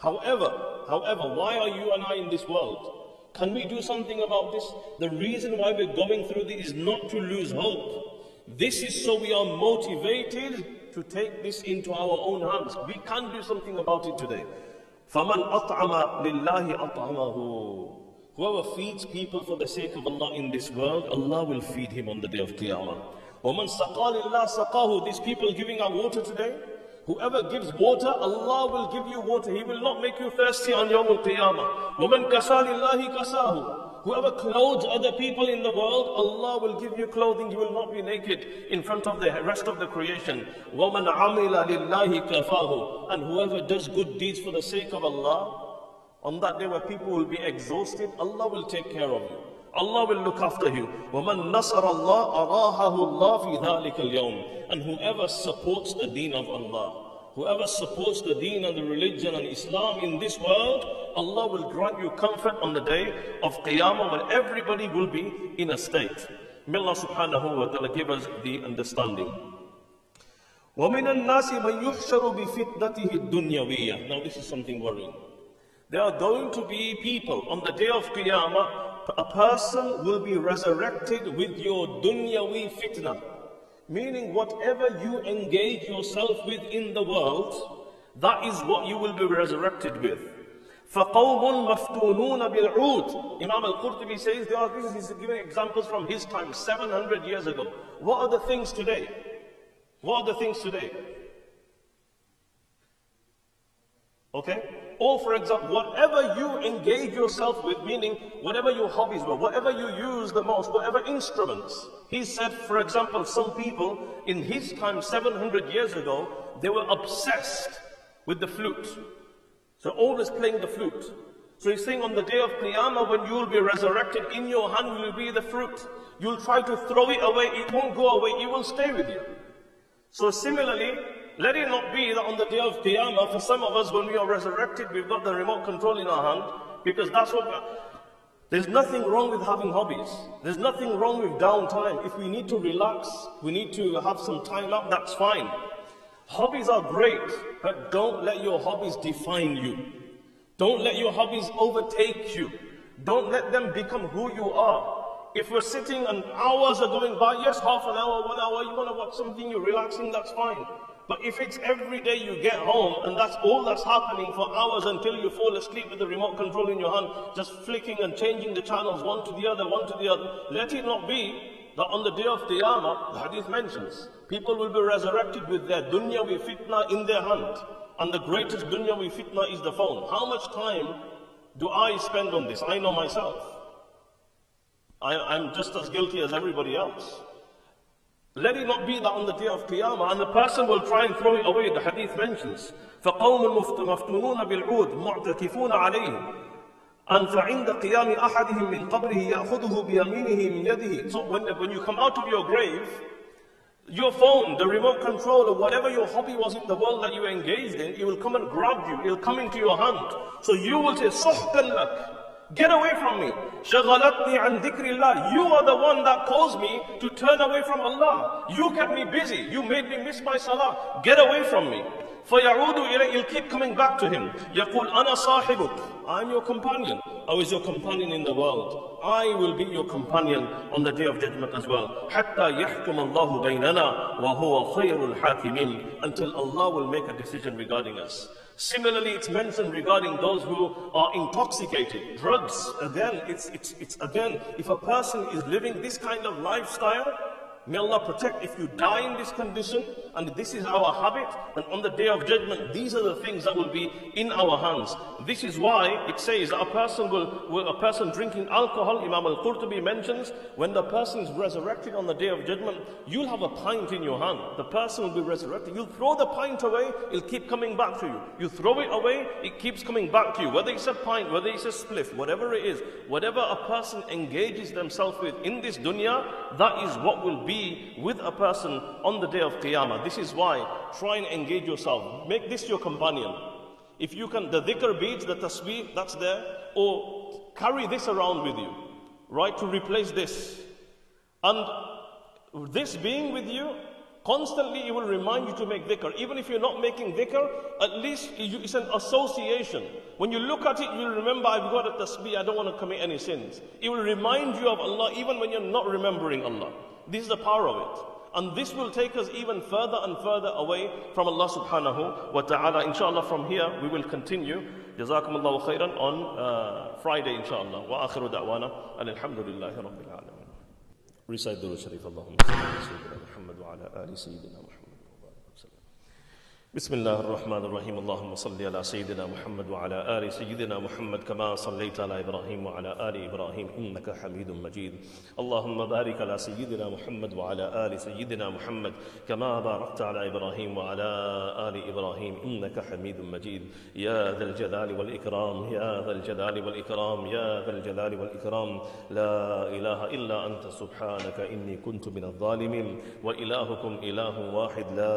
However, however, why are you and I in this world? Can we do something about this? The reason why we're going through this is not to lose hope. This is so we are motivated to take this into our own hands. We can do something about it today. فَمَنْ أَطْعَمَ لِلَّهِ أَطْعَمَهُ Whoever feeds people for the sake of Allah in this world, Allah will feed him on the day of Qiyamah. وَمَنْ سَقَى لِلَّهِ سَقَاهُ These people giving out water today, Whoever gives water, Allah will give you water. He will not make you thirsty on Yawm al-Qiyamah. وَمَنْ كَسَى لِلَّهِ كَسَاهُ Whoever clothes other people in the world, Allah will give you clothing. You will not be naked in front of the rest of the creation. وَمَنْ عَمِلَ لِلَّهِ كَفَاهُ And whoever does good deeds for the sake of Allah, on that day where people will be exhausted, Allah will take care of you. Allah will look after you. وَمَنْ نَصَرَ اللَّهِ أَرَاهَهُ اللَّهِ فِي ذَلِكَ الْيَوْمِ And whoever supports the deen of Allah, Whoever supports the deen and the religion and Islam in this world, Allah will grant you comfort on the day of Qiyamah when everybody will be in a state. May Allah subhanahu wa ta'ala give us the understanding. وَمِنَ النَّاسِ مَنْ يُحْشَرُ بِفِتْنَتِهِ الدُّنْيَوِيَّةِ Now this is something worrying. There are going to be people on the day of Qiyamah, a person will be resurrected with your dunyawi fitna. Meaning, whatever you engage yourself with in the world, that is what you will be resurrected with. فَقَوْمٌ مَفْتُونُونَ بِالْعُودِ Imam al-Qurtubi says, there are, this is giving examples from his time, 700 years ago. What are the things today? What are the things today? Okay? Or for example, whatever you engage yourself with, meaning whatever your hobbies were, whatever you use the most, whatever instruments. He said, for example, some people in his time, 700 years ago, they were obsessed with the flute. So always playing the flute. So he's saying on the day of Qiyamah, when you will be resurrected, in your hand will be the fruit. You'll try to throw it away, it won't go away, it will stay with you. So similarly, let it not be that on the day of Qiyamah, for some of us, when we are resurrected, we've got the remote control in our hand, because that's what. There's nothing wrong with having hobbies. There's nothing wrong with downtime. If we need to relax, we need to have some time up, that's fine. Hobbies are great, but don't let your hobbies define you. Don't let your hobbies overtake you. Don't let them become who you are. If we're sitting and hours are going by, yes, half an hour, one hour, you want to watch something, you're relaxing, that's fine. But if it's every day you get home and that's all that's happening for hours until you fall asleep with the remote control in your hand, just flicking and changing the channels one to the other, one to the other, let it not be that on the day of Qiyamah, the hadith mentions, people will be resurrected with their dunyawi fitna in their hand. And the greatest dunyawi fitna is the phone. How much time do I spend on this? I know myself. I, am just as guilty as everybody else. Let it not be that on the day of Qiyamah, and the person will try and throw it away. The hadith mentions, فَقَوْمٌ مَفْتُونُونَ بِالْعُودِ مُعْتَكِفُونَ عَلَيْهِ أن فعند قيام أحدهم من قبره يأخذه بيمينه من يده. So when, when you come out of your grave, your phone, the remote control, or whatever your hobby was in the world that you engaged in, it will come and grab you. It will come into your hand. So you will say, صحبا لك. Get away from me. شغلتني عن ذكر الله. You are the one that caused me to turn away from Allah. You kept me busy. You made me miss my salah. Get away from me. فيعود إليه, he'll keep coming back to him. يقول أنا صاحبك. I'm your companion. I was your companion in the world. I will be your companion on the day of judgment as well. حتى يحكم الله بيننا وهو خير الحاكمين. Until Allah will make a decision regarding us. Similarly, it's mentioned regarding those who are intoxicated. Drugs, again, it's, it's, it's again, if a person is living this kind of lifestyle, May Allah protect if you die in this condition and this is our habit and on the day of judgment these are the things that will be in our hands. This is why it says a person will, will a person drinking alcohol, Imam al-Qurtubi mentions, when the person is resurrected on the day of judgment, you'll have a pint in your hand. The person will be resurrected. You'll throw the pint away, it'll keep coming back to you. You throw it away, it keeps coming back to you. Whether it's a pint, whether it's a spliff, whatever it is, whatever a person engages themselves with in this dunya, that is what will be be with a person on the day of Qiyamah. This is why try and engage yourself. Make this your companion. If you can, the dhikr beads, the tasbih, that's there, or carry this around with you, right, to replace this. And this being with you, Constantly it will remind you to make dhikr. Even if you're not making dhikr, at least it's an association. When you look at it, you'll remember, I've got a tasbih, I don't want to commit any sins. It will remind you of Allah even when you're not remembering Allah. This is the power of it. And this will take us even further and further away from Allah subhanahu wa ta'ala. Inshallah, from here we will continue. Jazakumullahu khairan on uh, Friday, inshallah. Wa akhiru da'wana. Alhamdulillahi rabbil alamin. Recite the Sharif اللهم صل على سيدنا محمد وعلى آل سيدنا محمد. بسم الله الرحمن الرحيم اللهم صل على سيدنا محمد وعلى آل سيدنا محمد كما صليت على إبراهيم وعلى آل إبراهيم إنك حميد مجيد اللهم بارك على سيدنا محمد وعلى آل سيدنا محمد كما باركت على إبراهيم وعلى آل إبراهيم إنك حميد مجيد يا ذا الجلال والإكرام يا ذا الجلال والإكرام يا ذا الجلال والإكرام لا إله إلا أنت سبحانك إني كنت من الظالمين وإلهكم إله واحد لا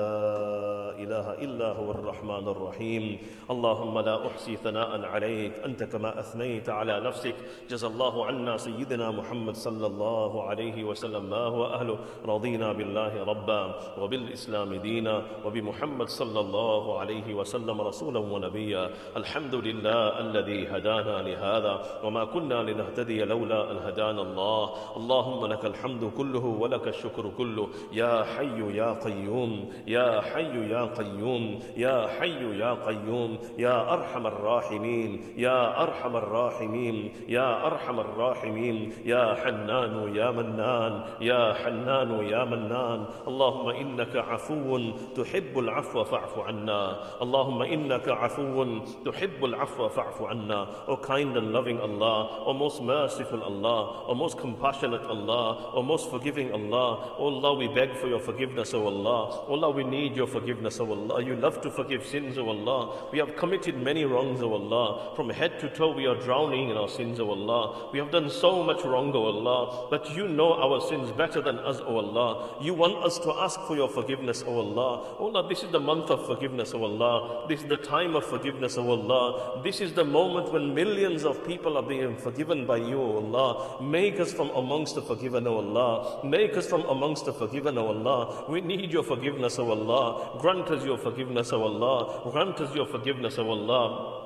إله إلا إلا هو الرحمن الرحيم. اللهم لا أحصي ثناء عليك. أنت كما أثنيت على نفسك. جزى الله عنا سيدنا محمد صلى الله عليه وسلم. ما هو أهله؟ رضينا بالله ربا وبالإسلام دينا وبمحمد صلى الله عليه وسلم رسولا ونبيا. الحمد لله الذي هدانا لهذا. وما كنا لنهتدي لولا أن هدانا الله. اللهم لك الحمد كله ولك الشكر كله. يا حي يا قيوم. يا حي يا قيوم. قيوم يا حي يا قيوم يا أرحم الراحمين يا أرحم الراحمين يا أرحم الراحمين يا حنان يا منان يا حنان يا منان اللهم إنك عفو تحب العفو فاعف عنا اللهم إنك عفو تحب العفو فاعف عنا O kind and loving Allah O most merciful Allah O most compassionate Allah O most forgiving Allah O Allah we beg for your forgiveness O Allah O Allah we need your forgiveness O Allah You love to forgive sins O Allah We have committed many wrongs O Allah From head to toe we are drowning in our sins O Allah We have done so much wrong O Allah But you know our sins better than us O Allah You want us to ask for your forgiveness O Allah O Allah this is the month of forgiveness O Allah This is the time of forgiveness O Allah This is the moment when millions of people are being forgiven by you O Allah Make us from amongst the forgiven O Allah Make us from amongst the forgiven O Allah We need your forgiveness O Allah Grant us your forgiveness O Allah. Grant us your forgiveness O Allah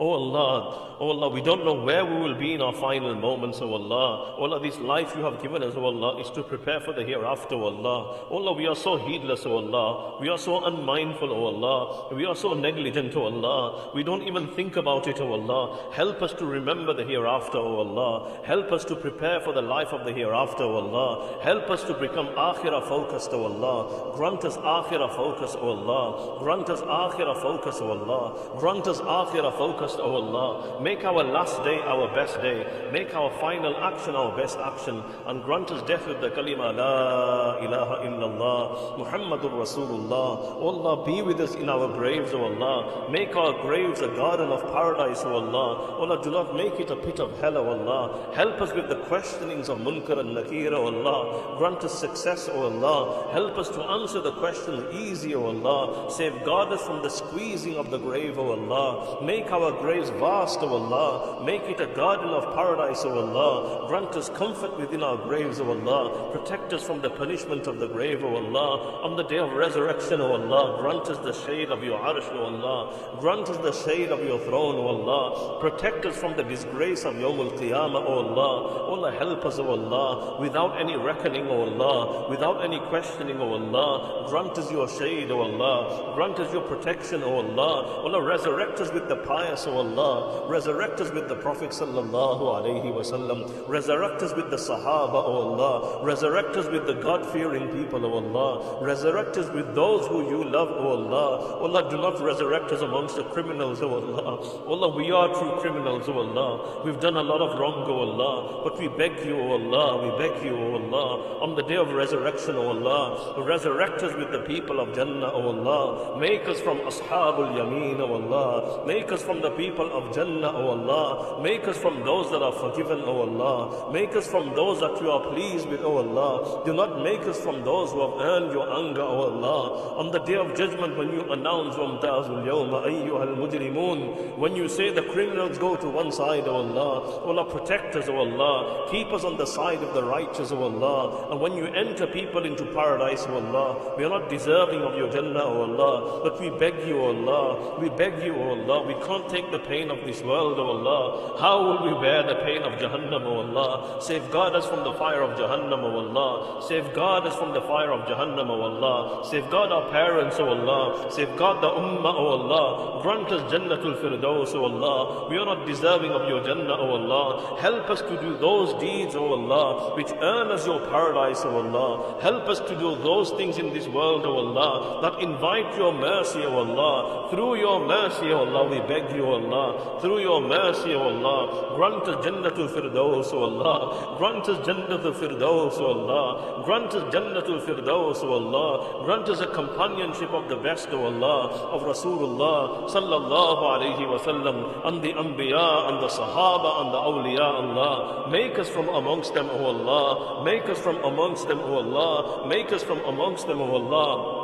Oh Allah, oh Allah, we don't know where we will be in our final moments, oh Allah. Oh Allah, this life you have given us, oh Allah, is to prepare for the hereafter, oh Allah. Oh Allah, we are so heedless, oh Allah. We are so unmindful, oh Allah. We are so negligent, oh Allah. We don't even think about it, oh Allah. Help us to remember the hereafter, oh Allah. Help us to prepare for the life of the hereafter, oh Allah. Help us to become akhirah focused, oh Allah. Grant us akhirah focus, oh Allah. Grant us akhirah focus, oh Allah. Grant us akhirah focus O Allah. Make our last day our best day. Make our final action our best action. And grant us death with the kalima, La ilaha illallah, Muhammadur Rasulullah. O Allah, be with us in our graves, O Allah. Make our graves a garden of paradise, O Allah. O Allah, do not make it a pit of hell, O Allah. Help us with the questionings of Munkar and Nakir, O Allah. Grant us success, O Allah. Help us to answer the questions easy, O Allah. Safeguard us from the squeezing of the grave, O Allah. Make our graves vast, O Allah. Make it a garden of paradise, O Allah. Grant us comfort within our graves, O Allah. Protect us from the punishment of the grave, O Allah. On the day of resurrection, O Allah, grant us the shade of your arsh, O Allah. Grant us the shade of your throne, O Allah. Protect us from the disgrace of Yawmul Qiyamah, O Allah. Allah, help us, O Allah, without any reckoning, O Allah, without any questioning, O Allah. Grant us your shade, O Allah. Grant us your protection, O Allah. Allah, resurrect us with the pious, Allah. Resurrect us with the Prophet sallallahu alaihi. Resurrect us with the Sahaba, O Allah. Resurrect us with the God-fearing people, O Allah. Resurrect us with those who you love, O Allah. O Allah, do not resurrect us amongst the criminals, O Allah. O Allah, we are true criminals, O Allah. We've done a lot of wrong, O Allah. But we beg you, O Allah. We beg you, O Allah. On the day of resurrection, O Allah. Resurrect us with the people of Jannah, O Allah. Make us from Ashabul Yameen, O Allah. Make us from the people of Jannah, O Allah. Make us from those that are forgiven, O Allah. Make us from those that you are pleased with, O Allah. Do not make us from those who have earned your anger, O Allah. On the day of judgment, when you announce, وَامْتَازُ الْيَوْمَ أَيُّهَا الْمُجْرِمُونَ When you say the criminals go to one side, O Allah. O Allah, protect us, O Allah. Keep us on the side of the righteous, O Allah. And when you enter people into paradise, O Allah, we are not deserving of your Jannah, O Allah. But we beg you, O Allah. We beg you, O Allah. We can't take the pain of this world, O Allah. How will we bear the pain of Jahannam, O Allah? Safeguard us from the fire of Jahannam, O Allah. Safeguard us from the fire of Jahannam, O Allah. Safeguard our parents, O Allah. Safeguard the Ummah, O Allah. Grant us Jannatul Firdaus, O Allah. We are not deserving of your Jannah, O Allah. Help us to do those deeds, O Allah, which earn us your paradise, O Allah. Help us to do those things in this world, O Allah, that invite your mercy, O Allah. Through your mercy, O Allah, we beg you, O Allah. Through your mercy, O Allah. Grant us Jannatul Firdaus, O Allah. Grant us Jannatul Firdaus, O Allah. Grant us Jannatul Firdaus, O Allah. Grant us a companionship of the best, O Allah, of Rasulullah sallallahu alayhi wa sallam, and the Anbiya and the Sahaba and the Awliya, Allah. Make us from amongst them, O Allah. Make us from amongst them, O Allah. Make us from amongst them, O Allah.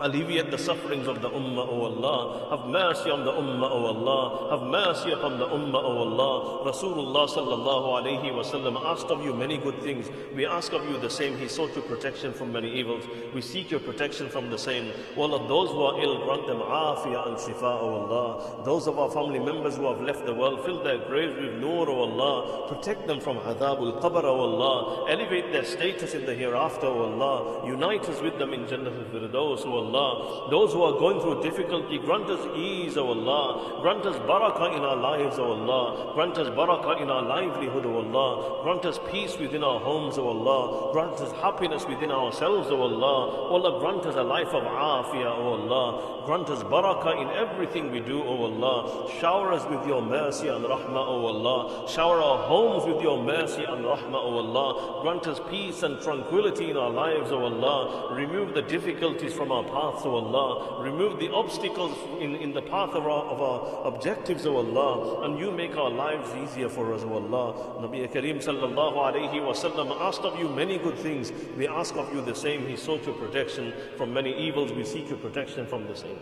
Alleviate the sufferings of the Ummah, O Allah. Have mercy on the Ummah, O Allah. Have mercy upon the Ummah, O Allah. Rasulullah sallallahu alayhi wa sallam asked of you many good things. We ask of you the same. He sought your protection from many evils. We seek your protection from the same. O Allah, those who are ill, grant them afiyah and shifa, O Allah. Those of our family members who have left the world, fill their graves with nur, O Allah. Protect them from adhabul qabr, O Allah. Elevate their status in the hereafter, O Allah. Unite us with them in Jannah al-Firdaus, O Allah. Those who are going through difficulty, grant us ease, O Allah. Grant us barakah in our lives, O Allah. Grant us barakah in our livelihood, O Allah. Grant us peace within our homes, O Allah. Grant us happiness within ourselves, O Allah. O Allah, grant us a life of afiyah, O Allah. Grant us barakah in everything we do, O Allah. Shower us with your mercy and rahmah, O Allah. Shower our homes with your mercy and rahmah, O Allah. Grant us peace and tranquility in our lives, O Allah. Remove the difficulties from our paths, O Allah. Remove the obstacles in, in the path of our, of our objectives, O Allah. And you make our lives easier for us, O Allah. Nabi Kareem sallallahu alayhi wa sallam asked of you many good things. We ask of you the same. He sought your protection from many evils. We seek your protection from the same.